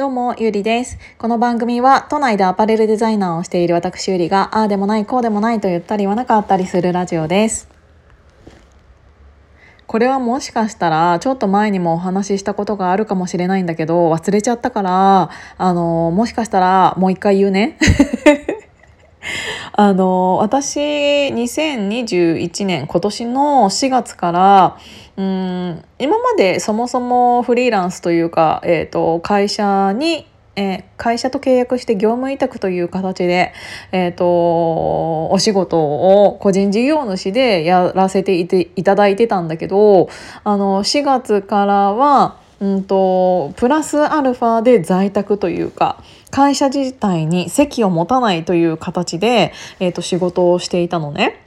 どうも、ゆりです。この番組は、都内でアパレルデザイナーをしている私ゆりが、ああでもない、こうでもないと言ったり言わなかったりするラジオです。これはもしかしたら、ちょっと前にもお話ししたことがあるかもしれないんだけど、忘れちゃったから、あの、もしかしたら、もう一回言うね。あの私2021年今年の4月からうん今までそもそもフリーランスというか、えー、と会社に、え会社と契約して業務委託という形で、えー、とお仕事を個人事業主でやらせていていただいてたんだけどあの4月からはうんとプラスアルファで在宅というか会社自体に席を持たないという形で、えー、と仕事をしていたのね。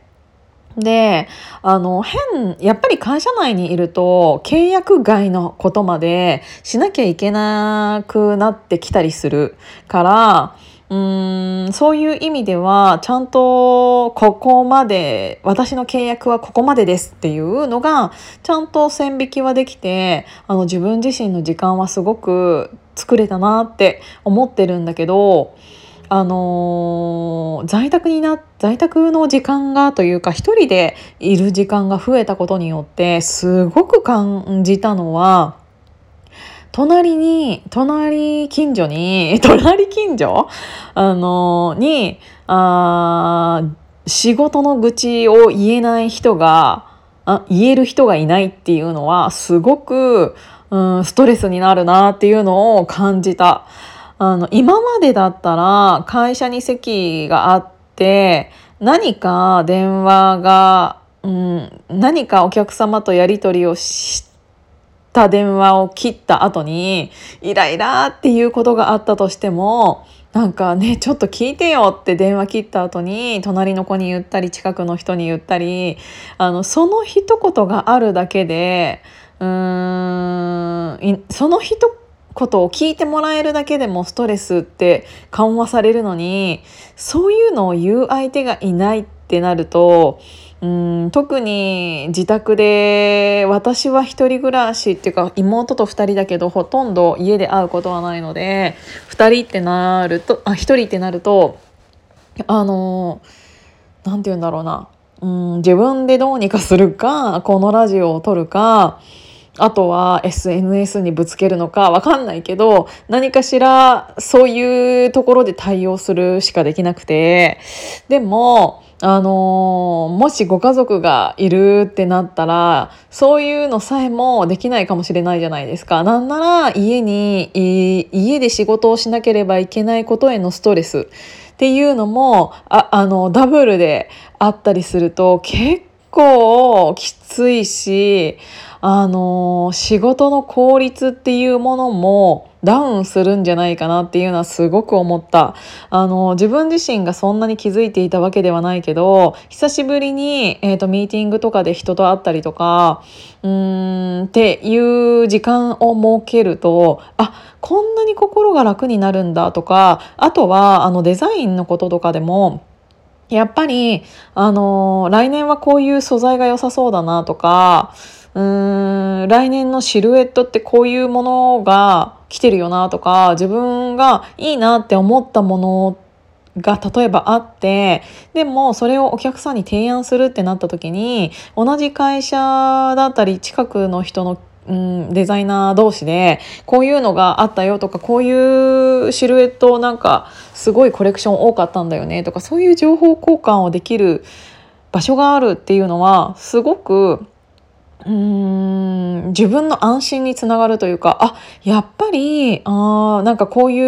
であの変やっぱり会社内にいると契約外のことまでしなきゃいけなくなってきたりするからうーんそういう意味ではちゃんとここまで私の契約はここまでですっていうのがちゃんと線引きはできてあの自分自身の時間はすごく作れたなって思ってるんだけど。あのー在宅にな在宅の時間がというか一人でいる時間が増えたことによってすごく感じたのは隣に隣近所に 隣近所？あのにあ仕事の愚痴を言えない人があ言える人がいないっていうのはすごく、うん、ストレスになるなっていうのを感じた。あの今までだったら会社に席があって何か電話が、うん、何かお客様とやり取りをしてた電話を切った後にイライラっていうことがあったとしてもなんかねちょっと聞いてよって電話切った後に隣の子に言ったり近くの人に言ったりあのその一言があるだけでうーんその一言を聞いてもらえるだけでもストレスって緩和されるのにそういうのを言う相手がいないってなるとうん特に自宅で私は一人暮らしっていうか妹と2人だけどほとんど家で会うことはないので2人ってなるとあ1人ってなるとあの何て言うんだろうな。うん自分でどうにかするかこのラジオを撮るかあとは SNS にぶつけるのかわかんないけど何かしらそういうところで対応するしかできなくて。でもあのもしご家族がいるってなったらそういうのさえもできないかもしれないじゃないですか。なんなら家に家で仕事をしなければいけないことへのストレスっていうのもああのダブルであったりすると結構きついしあの仕事の効率っていうものもダウンするんじゃないかなっていうのはすごく思った。あの自分自身がそんなに気づいていたわけではないけど久しぶりに、えーと、ミーティングとかで人と会ったりとかうーんっていう時間を設けるとあこんなに心が楽になるんだとかあとはあのデザインのこととかでもやっぱりあの来年はこういう素材が良さそうだなとかうーん来年のシルエットってこういうものが来てるよなとか自分がいいなって思ったものが例えばあってでもそれをお客さんに提案するってなった時に同じ会社だったり近くの人のうん、デザイナー同士でこういうのがあったよとかこういうシルエットなんかすごいコレクション多かったんだよねとかそういう情報交換をできる場所があるっていうのはすごくうん自分の安心につながるというかあやっぱりあなんかこうい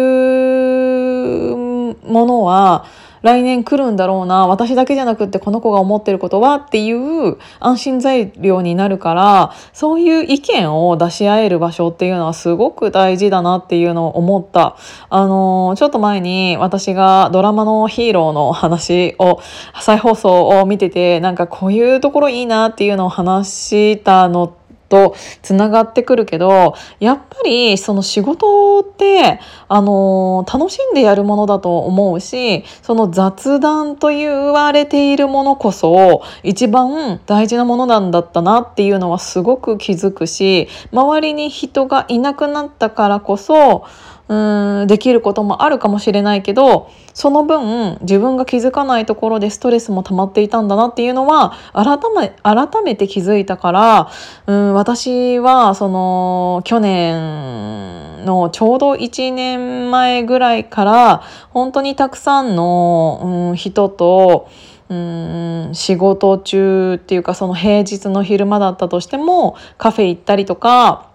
うものは来年来るんだろうな私だけじゃなくってこの子が思ってることはっていう安心材料になるからそういう意見を出し合える場所っていうのはすごく大事だなっていうのを思った。あのちょっと前に私がドラマのヒーローの話を再放送を見ててなんかこういうところいいなっていうのを話したのってとつながってくるけどやっぱりその仕事ってあの楽しんでやるものだと思うしその雑談と言われているものこそ一番大事なものなんだったなっていうのはすごく気づくし周りに人がいなくなったからこそうんできることもあるかもしれないけどその分自分が気づかないところでストレスも溜まっていたんだなっていうのは改め改めて気づいたからうん私はその去年のちょうど1年前ぐらいから本当にたくさんの、うん、人とうん仕事中っていうかその平日の昼間だったとしてもカフェ行ったりとか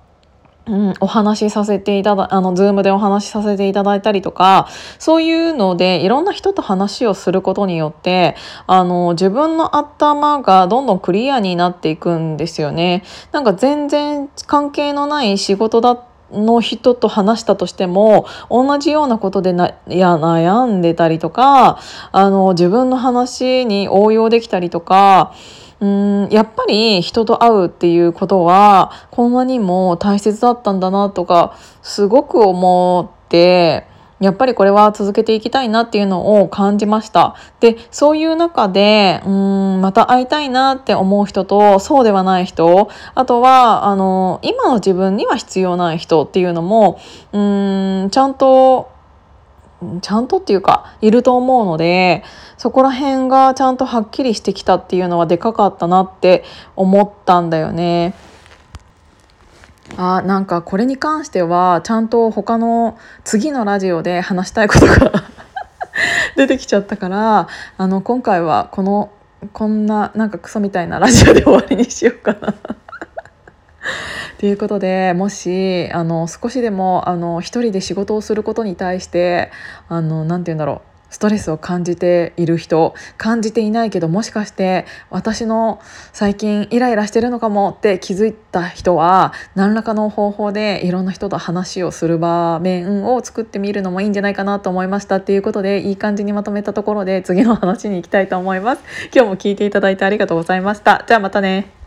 うん、お話しさせていただあのズームでお話しさせていただいたりとかそういうのでいろんな人と話をすることによってあの自分の頭がどんどんクリアになっていくんですよね。なんか全然関係のない仕事だの人と話したとしても同じようなことでなや悩んでたりとかあの自分の話に応用できたりとかうんやっぱり人と会うっていうことはこんなにも大切だったんだなとかすごく思ってやっぱりこれは続けていきたいなっていうのを感じました。で、そういう中で、うん、また会いたいなって思う人と、そうではない人、あとは、あの、今の自分には必要ない人っていうのも、うん、ちゃんとちゃんとっていうかいると思うのでそこら辺がちゃんとはっきりしてきたっていうのはでかかったなって思ったんだよね。あなんかこれに関してはちゃんと他の次のラジオで話したいことが 出てきちゃったからあの今回はこのこんななんかクソみたいなラジオで終わりにしようかなということでもしあの少しでもあの一人で仕事をすることに対してあのなて言うんだろうストレスを感じている人感じていないけどもしかして私の最近イライラしてるのかもって気づいた人は何らかの方法でいろんな人と話をする場面を作ってみるのもいいんじゃないかなと思いましたっていうことでいい感じにまとめたところで次の話に行きたいと思います。今日も聞いていただいてありがとうございました。じゃあまたね。